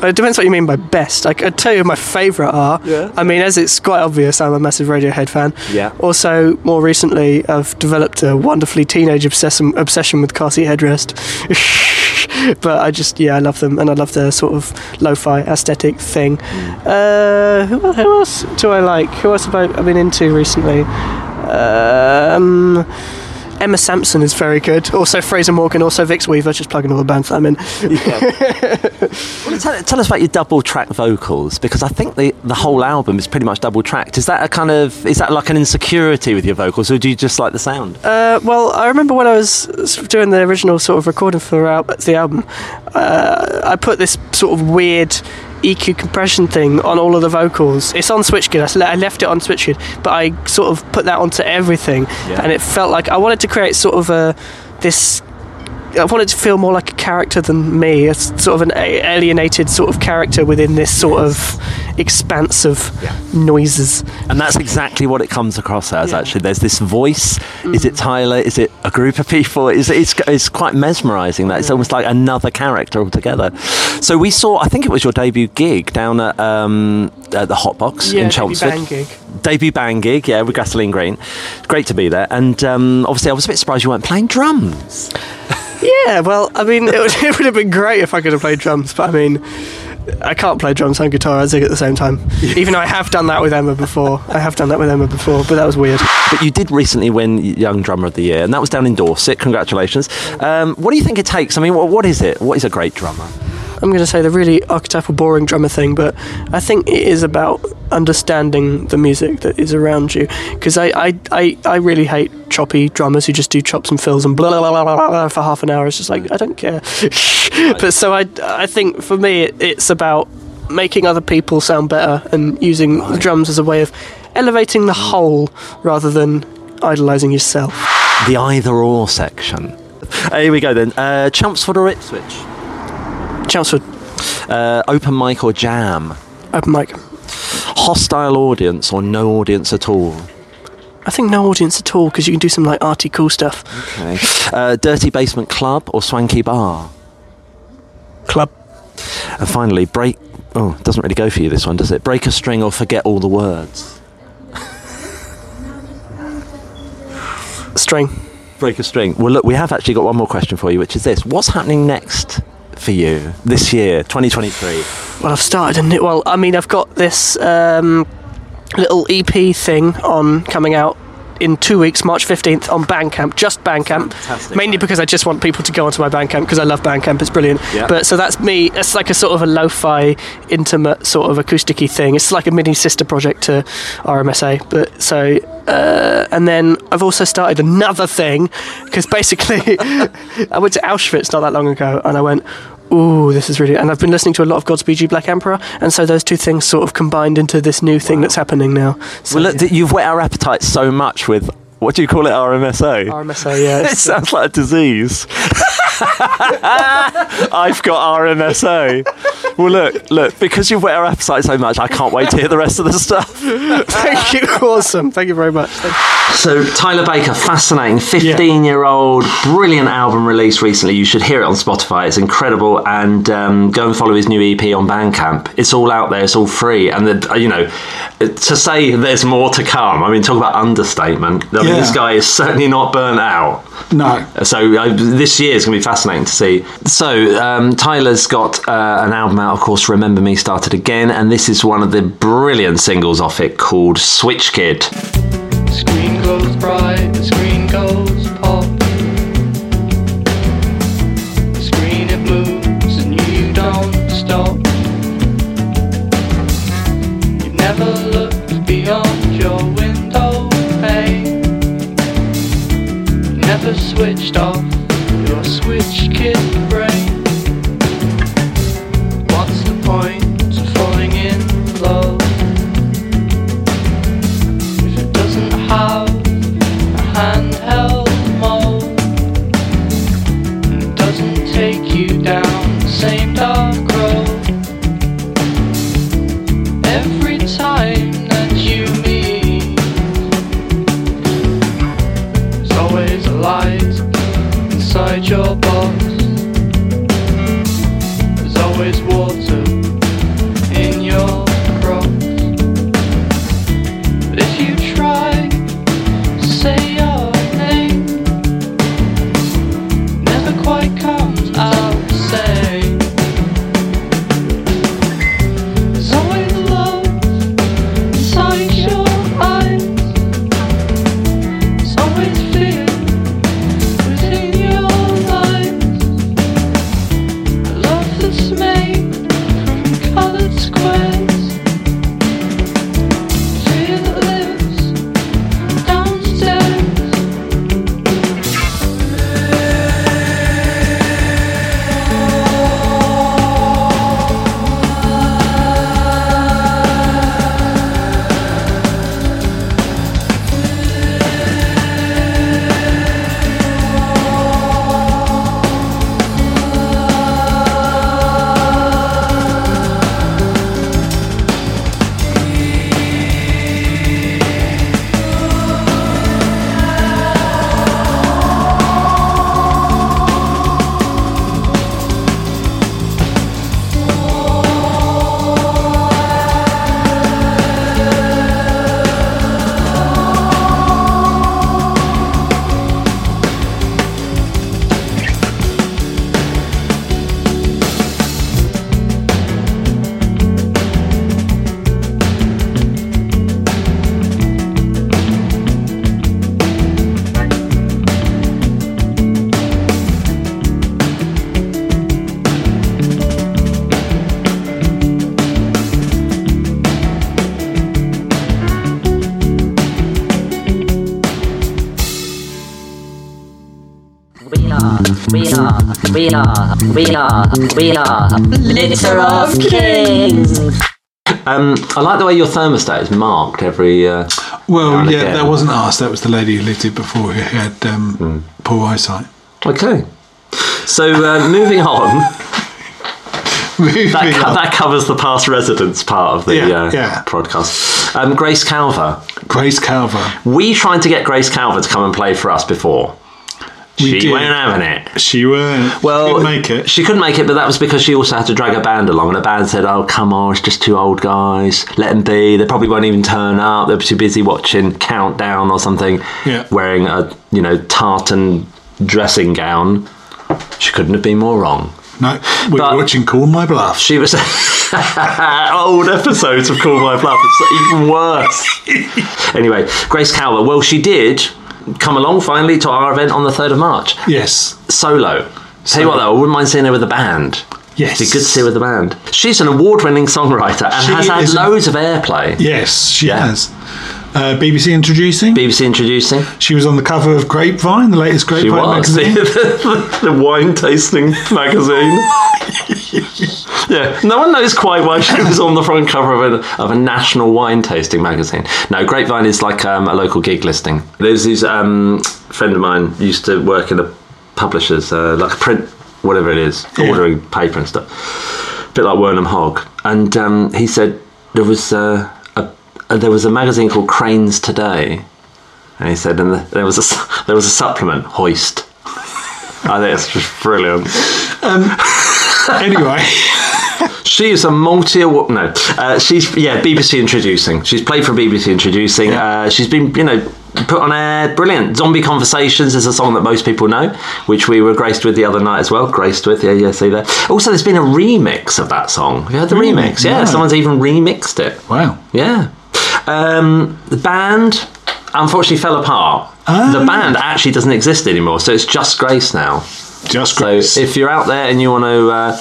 It depends what you mean by best. I could tell you my favourite are. Yeah. I mean, as it's quite obvious, I'm a massive Radiohead fan. Yeah. Also, more recently, I've developed a wonderfully teenage obsession obsession with car seat headrest. but I just, yeah, I love them, and I love their sort of lo-fi aesthetic thing. Mm. Uh, who, who else do I like? Who else have I I've been into recently? Um, Emma Sampson is very good. Also Fraser Morgan. Also Vix Weaver. Just plugging all the bands that I'm in. Well, tell, tell us about your double track vocals because I think the, the whole album is pretty much double tracked. Is that a kind of is that like an insecurity with your vocals, or do you just like the sound? Uh, well, I remember when I was doing the original sort of recording for the album, uh, I put this sort of weird EQ compression thing on all of the vocals. It's on Switchkid. I left it on Switchkid, but I sort of put that onto everything, Yeah. and it felt like I wanted to create sort of a this. I wanted to feel more like a character than me, a sort of an alienated sort of character within this sort of expanse of noises. And that's exactly what it comes across as. Yeah. Actually, there's this voice. Is it Tyler? Is it a group of people? Is it's it's quite mesmerising. That it's almost like another character altogether. So we saw. I think it was your debut gig down at, um, at the Hot Box Yeah, in Chelmsford. bang gig. Debut band gig, yeah, with Gasoline Green. Great to be there. And um, obviously, I was a bit surprised you weren't playing drums. Yeah, well, I mean, it would, it would have been great if I could have played drums, but I mean, I can't play drums and guitar and sing at the same time. Even though I have done that with Emma before. I have done that with Emma before, but that was weird. But you did recently win Young Drummer of the Year, and that was down in Dorset. Congratulations. Um, what do you think it takes? I mean, what, what is it? What is a great drummer? I'm going to say the really archetypal, boring drummer thing, but I think it is about understanding the music that is around you. Because I, I, I, I really hate choppy drummers who just do chops and fills and blah, blah, blah, blah, blah, for half an hour. It's just like, I don't care. but so I, I think for me, it, it's about making other people sound better and using the drums as a way of elevating the whole rather than idolizing yourself. The either or section. Uh, here we go then. Uh, Chelmsford or Ipswich? Chelmsford, Uh, open mic or jam? open mic. Hostile audience or no audience at all? I think no audience at all because you can do some like arty cool stuff. Okay. Uh, dirty basement club or swanky bar? Club. And finally, break. Oh, it doesn't really go for you this one, does it? Break a string or forget all the words? String. Break a string. Well, look, we have actually got one more question for you, which is this: What's happening next for you this year, 2023? Well, I've started a new. Well, I mean, I've got this um, little EP thing on coming out in two weeks, March 15th, on Bandcamp, just Bandcamp. Fantastic. Mainly because I just want people to go onto my Bandcamp because I love Bandcamp, it's brilliant. Yeah. But so that's me, it's like a sort of a lo fi, intimate, sort of acoustic thing. It's like a mini sister project to RMSA. But so, uh, and then I've also started another thing because basically I went to Auschwitz not that long ago and I went, ooh, this is really. And I've been listening to a lot of Godspeed You Black Emperor, and so those two things sort of combined into this new thing that's happening now. So, Well, look, you've whet our appetite so much with what do you call it, RMSO? RMSO, yeah. it sounds like a disease. I've got RMSO. Well, look, look, because you've whet our appetite so much, I can't wait to hear the rest of the stuff. Thank you. Awesome. Thank you very much. So Tyler Baker, fascinating, fifteen-year-old, brilliant album released recently. You should hear it on Spotify. It's incredible, and um, go and follow his new EP on Bandcamp. It's all out there. It's all free, and the, uh, you know, to say there's more to come. I mean, talk about understatement. I mean, Yeah. this guy is certainly not burnt out. No. So uh, this year is going to be fascinating to see. So um, Tyler's got uh, an album out, of course. Remember Me started again, and this is one of the brilliant singles off it called Switch Kid. Screen we are, we are, we are litter of kings. Um, I like the way your thermostat is marked every. Uh, Well, yeah, again. that wasn't us. That was the lady who lived here before who had um, Hmm. poor eyesight. Okay. So uh, moving on, Moving that, co- on. that covers the past residents part of the Yeah, uh, yeah. podcast. Um, Grace Calver. Grace Calver. We tried to get Grace Calver to come and play for us before. We she did. weren't having it. She weren't. Well, couldn't make it. She couldn't make it, but that was because she also had to drag a band along, and the band said, "Oh, come on, it's just two old guys. Let them be. They probably won't even turn up. They're too busy watching Countdown or something, Yeah. wearing a you know tartan dressing gown." She couldn't have been more wrong. No, we But- were watching Call My Bluff. She was old episodes of Call My Bluff. It's even worse. anyway, Grace Calver. Well, she did come along finally to our event on the third of March. Yes. Solo. Tell you what, though, I wouldn't mind seeing her with a band. Yes. It'd be good to see her with a band. She's an award-winning songwriter and She has had loads of airplay. Yes, she Yeah. has. Uh, BBC introducing. BBC introducing. She was on the cover of Grapevine, the latest Grapevine magazine. the, the wine tasting magazine. yeah, no one knows quite why she was on the front cover of a, of a national wine tasting magazine. No, Grapevine is like um, a local gig listing. There's this um, friend of mine used to work in a publisher's, uh, like a print, whatever it is, Yeah. ordering paper and stuff. A bit like Wernham Hogg. And um, he said there was uh, there was a magazine called Cranes Today, and he said and there was a there was a supplement Hoist. I think it's just brilliant. anyway, She is a multi award. No, uh, she's yeah BBC introducing. She's played for BBC introducing. Uh, she's been you know put on air. Brilliant. Zombie Conversations is a song that most people know, which we were graced with the other night as well. Graced with, yeah, yeah. See there. Also, there's been a remix of that song. Have you heard the Really? remix? Yeah, No. someone's even remixed it. wow. Yeah. Um, the band unfortunately fell apart. Oh. The band actually doesn't exist anymore, so it's just Grace now. Just So Grace. if you're out there and you want to uh,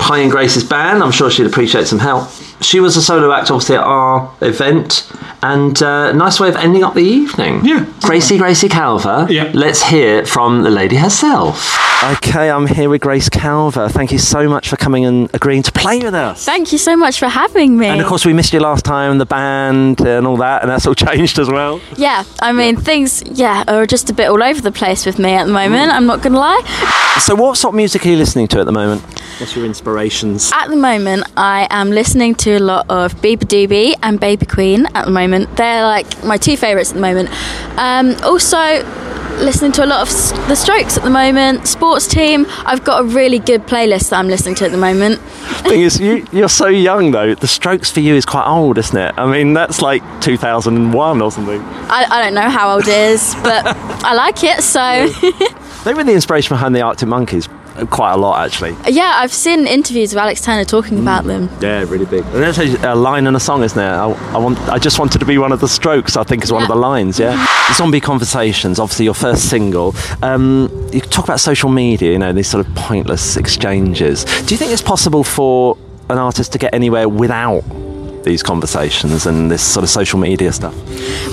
pie in Grace's band, I'm sure she'd appreciate some help. She was a solo act, obviously, at our event, and uh, nice way of ending up the evening. Yeah. Gracie, Gracie Calver. Yeah. Let's hear from the lady herself. Okay, I'm here with Grace Calver. Thank you so much for coming and agreeing to play with us. Thank you so much for having me. And of course, we missed you last time, the band and all that, and that's all changed as well. yeah, I mean, things, yeah, are just a bit all over the place with me at the moment, I'm not going to lie. So, what sort of music are you listening to at the moment? What's your inspirations? At the moment, I am listening to a lot of beabadoobee and Baby Queen at the moment. They're like my two favourites at the moment. Um, also, listening to a lot of The Strokes at the moment, Sports Team. I've got a really good playlist that I'm listening to at the moment. thing is, you, you're so young though. The Strokes for you is quite old, isn't it? I mean, that's like 2001 or something. I, I don't know how old it is, but I like it, so. They were the inspiration behind the Arctic Monkeys quite a lot, actually. Yeah, I've seen interviews of Alex Turner talking about them. Yeah, really big. And there's a, a line in a song, isn't there? I, I want. I just wanted to be one of the Strokes. I think is one of the lines. Yeah. Zombie conversations. Obviously, your first single. Um, you talk about social media. You know these sort of pointless exchanges. Do you think it's possible for an artist to get anywhere without these conversations and this sort of social media stuff?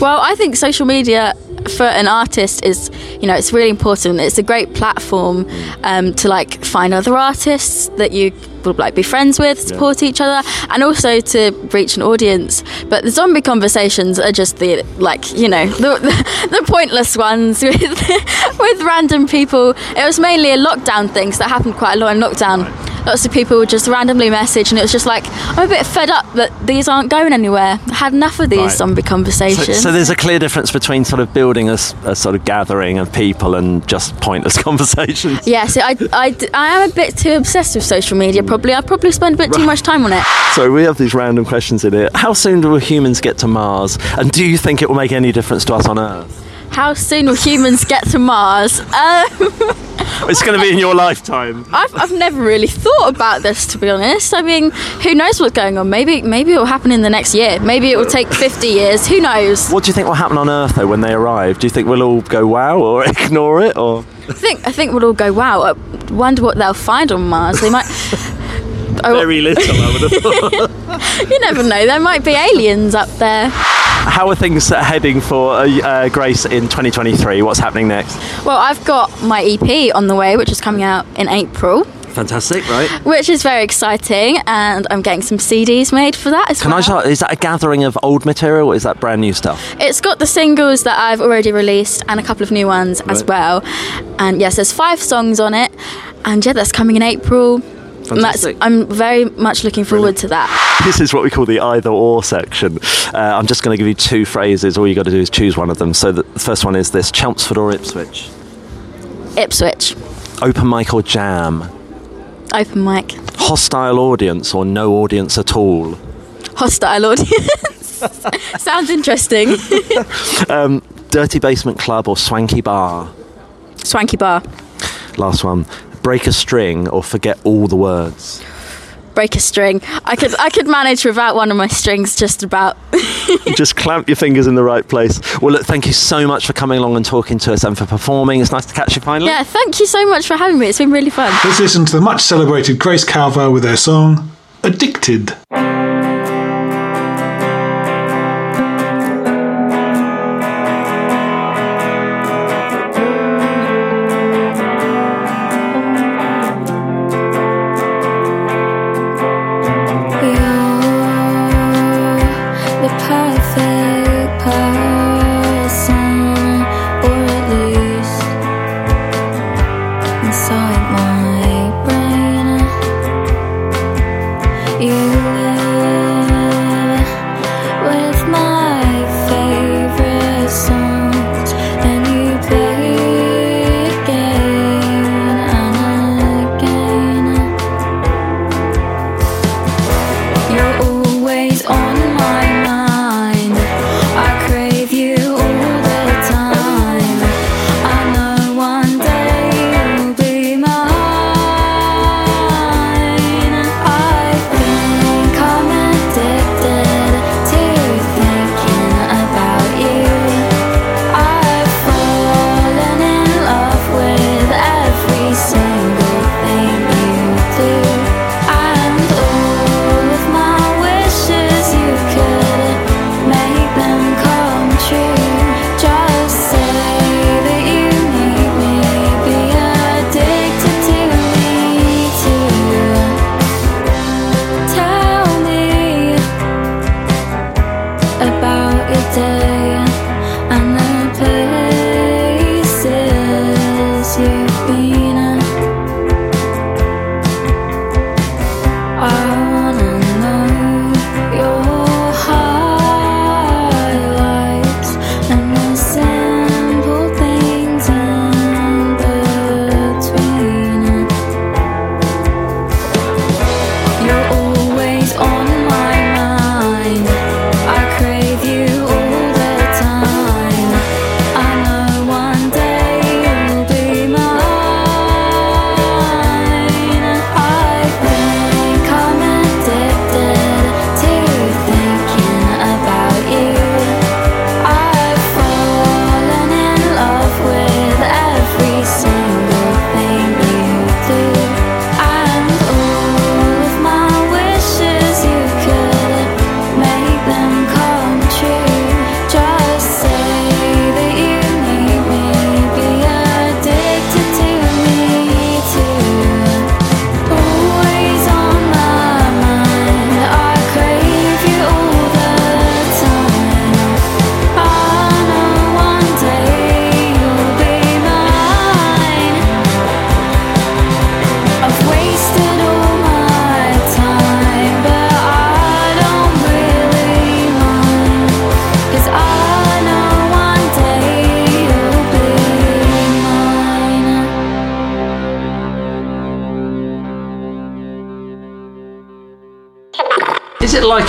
Well, I think social media for an artist is, you know, it's really important. It's a great platform um, to like find other artists that you would like be friends with, support each other, and also to reach an audience. But the zombie conversations are just the like, you know, the, the, the pointless ones with with random people. It was mainly a lockdown thing, so that happened quite a lot in lockdown. Lots of people would just randomly message, and it was just like, I'm a bit fed up that these aren't going anywhere. I had enough of these Right. zombie conversations. so there's a clear difference between sort of building a sort of gathering of people and just pointless conversations. Yes, I, I, I am a bit too obsessed with social media, probably. I probably spend a bit too much time on it. So we have these random questions in here. How soon will humans get to Mars? And do you think it will make any difference to us on Earth? How soon will humans get to Mars? Um, It's going to be in your lifetime. I've, I've never really thought about this, to be honest. I mean, who knows what's going on? Maybe maybe it will happen in the next year. Maybe it will take 50 years. Who knows? What do you think will happen on Earth though when they arrive? Do you think we'll all go wow or ignore it or? I think I think we'll all go, wow, I wonder what they'll find on Mars. They might. Very little, I would have thought. you never know. There might be aliens up there. How are things heading for uh, uh, Grace in 2023? What's happening next? Well, I've got my EP on the way, which is coming out in April. Fantastic, right? which is very exciting, and I'm getting some CDs made for that as well. Can I just, is that a gathering of old material or is that brand new stuff? It's got the singles that I've already released and a couple of new ones as well. And yes, there's five songs on it, and yeah, that's coming in April. Fantastic. I'm very much looking forward to that. This is what we call the either or section. Uh, I'm just going to give you two phrases. All you got to do is choose one of them. So the first one is this Chelmsford or Ipswich? Ipswich, Open mic or jam? open mic, Hostile audience or no audience at all? hostile audience. Sounds interesting. Um, dirty basement club or swanky bar? Swanky bar, Last one. Break a string or forget all the words? break a string. I could I could manage without one of my strings just about. Just clamp your fingers in the right place. Well, look, thank you so much for coming along and talking to us and for performing. It's nice to catch you finally. Yeah, thank you so much for having me. It's been really fun. Let's listen to the much celebrated Grace Calver with their song Addicted.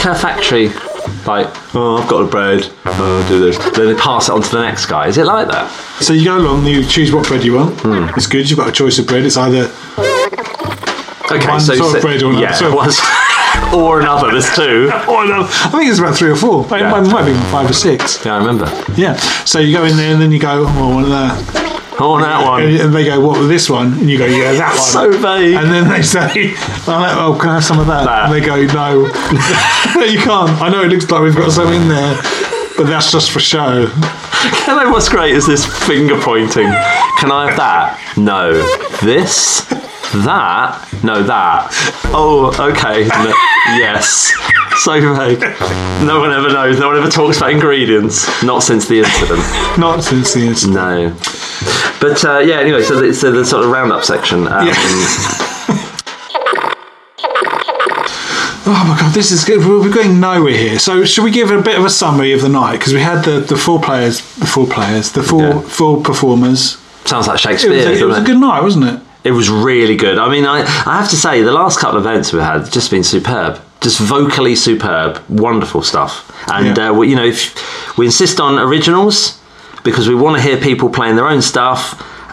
Is it like a factory? Like, oh, I've got a bread, oh, I'll do this. Then they pass it on to the next guy. Is it like that? So you go along, you choose what bread you want. Hmm. It's good. You've got a choice of bread. It's either Okay, one so sort so- of bread or another. yeah, sort of- one's- or another. There's two. or another. I think it's about three or four. It Yeah. might, might be five or six. Yeah, I remember. Yeah. So you go in there and then you go, oh, I want that. I want oh, that one. And they go, what with this one? And you go, yeah, that one. So vague. And then they say, oh, oh can I have some of that? And they go, no. no, you can't. I know it looks like we've got some in there, but that's just for show. Can I, what's great is this finger pointing. Can I have that? No. This? That? No, that. Oh, okay. No, yes. So vague. No one ever knows. No one ever talks about ingredients. Not since the incident. Not since the incident. No. But uh, yeah, anyway, so the, so the sort of roundup section. Um, Oh my god, this is good. We're going nowhere here. So, should we give a bit of a summary of the night? Because we had the, the four players, the four players, the four four performers. Sounds like It Shakespeare. was, a, it was a good night, wasn't it? It was really good. I mean, I, I have to say, the last couple of events we had just been superb. Just vocally superb, wonderful stuff. And Yeah. uh, we, you know, if we insist on originals because we want to hear people playing their own stuff,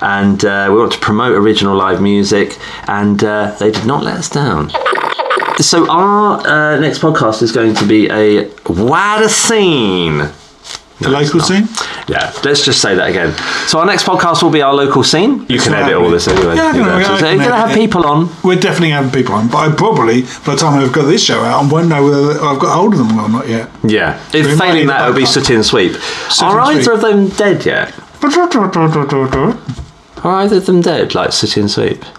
and uh, we want to promote original live music. And uh, they did not let us down. So our uh, next podcast is going to be a wider scene. The local scene? Yeah, let's just say that again. So our next podcast will be our local scene. You can edit all this anyway. Yeah, I You can- know, I so can you're going to have people on. We're definitely having people on, but I probably, by the time I've got this show out, I won't know whether I've got hold of them or not yet. Yeah. We If failing that, it'll be backup. Sooty and Sweep. Sooty Are and either Sweep. of them dead yet? Are either of them dead, like Sooty and Sweep?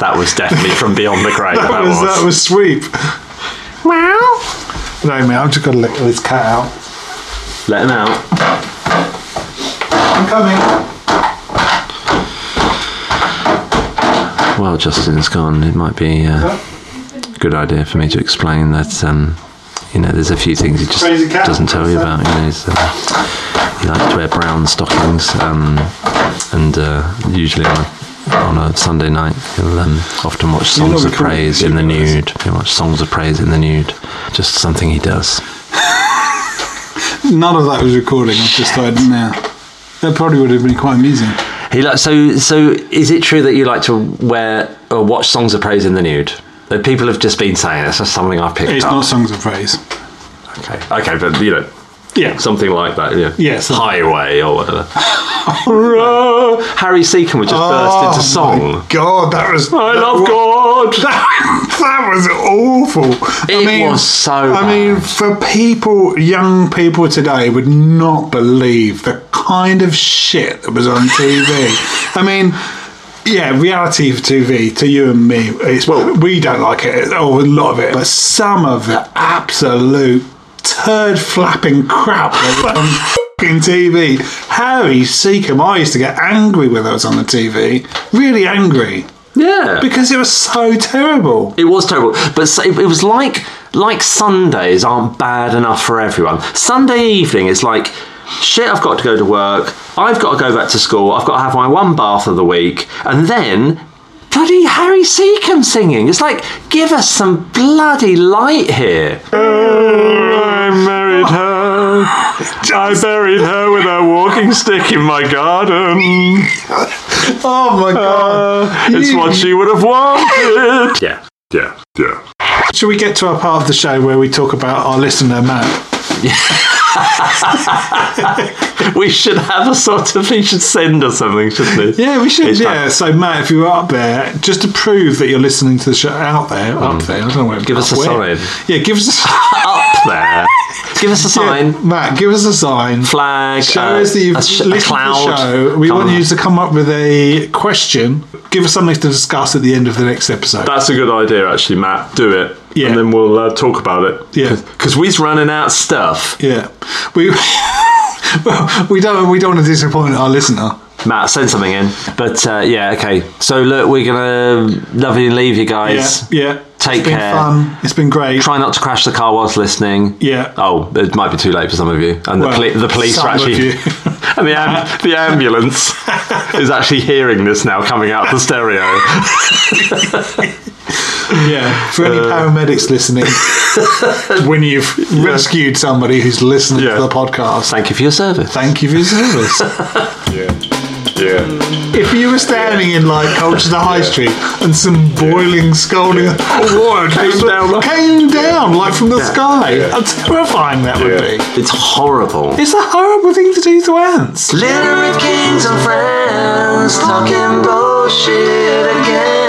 that was definitely from beyond the grave. that, That, was, was. that was sweep. Meow. No, man, I've just got to let this cat out. Let him out. I'm coming. While Justin's gone, it might be uh, a good idea for me to explain that, um, you know, there's a few things he just doesn't tell you about. You know, he's, uh, he likes to wear brown stockings, um, and uh, usually a, on a Sunday night, he'll um, often watch songs of praise in the nude. He'll watch songs of praise in the nude. Just something he does. None of that was recording. I've just started now. That probably would have been quite amusing. He like so. So, is it true that you like to wear or watch songs of praise in the nude? That people have just been saying it's just something I've picked It's up. not songs of praise. Okay, okay, but you know, Yeah. something like that. Yeah, Yes. Highway or whatever. Harry Secombe would just oh burst into song. Oh God, that was. I that love was- God. That, that was awful. It was so I mean, for people, young people today would not believe the kind of shit that was on TV. I mean. Yeah, reality TV to you and me. It's, well, we don't like it, or a lot of it, but some of the absolute turd flapping crap on fucking TV. Harry Secombe, I used to get angry when I was on the TV. Really angry. Yeah, Because it was so terrible. it was terrible. But it was like like Sundays aren't bad enough for everyone. Sunday evening is like shit. I've got to go to work. I've got to go back to school. I've got to have my one bath of the week, and then. Bloody Harry Secombe singing. It's like, give us some bloody light here. Oh, I married her. I buried her with a walking stick in my garden. Oh my uh, god. It's what she would have wanted. Yeah, yeah, yeah. Should we get to our part of the show where we talk about our listener, Matt? we should have a sort of. He should send us something, shouldn't we? Yeah, we should. Yeah. So, Matt, if you're up there, just to prove that you're listening to the show out there, up there, I don't know where. Mm. Give us a where. sign. Yeah, give us a Up there. Give us a sign. Yeah, Matt, give us a sign. Flag. Show uh, us that you've sh- listened to the show. We Come want on. you to come up with a question. Give us something to discuss at the end of the next episode. That's a good idea, actually, Matt. Do it. Yeah. And then we'll uh, talk about it. Yeah. Because we're running out of stuff. yeah, we well, we don't we don't want to disappoint our listener. Matt, send something in. But uh, yeah, okay. So look, we're gonna love you and leave you guys. Yeah, yeah. Take it's been care. fun. It's been great. Try not to crash the car whilst listening. Yeah. Oh, it might be too late for some of you, and Well, the, poli- the police some are of actually, you. and the am- the ambulance is actually hearing this now coming out the stereo. Yeah, for any Uh, paramedics listening, when you've rescued somebody who's listening Yeah. to the podcast, Thank you for your service. thank you for your service. Yeah. Yeah. if you were standing in like Colchester High Street and some boiling, scalding water Came down. came down like from the Yeah. sky, how terrifying that would be. It's horrible. It's a horrible thing to do to ants. Literary kings and friends talking bullshit again.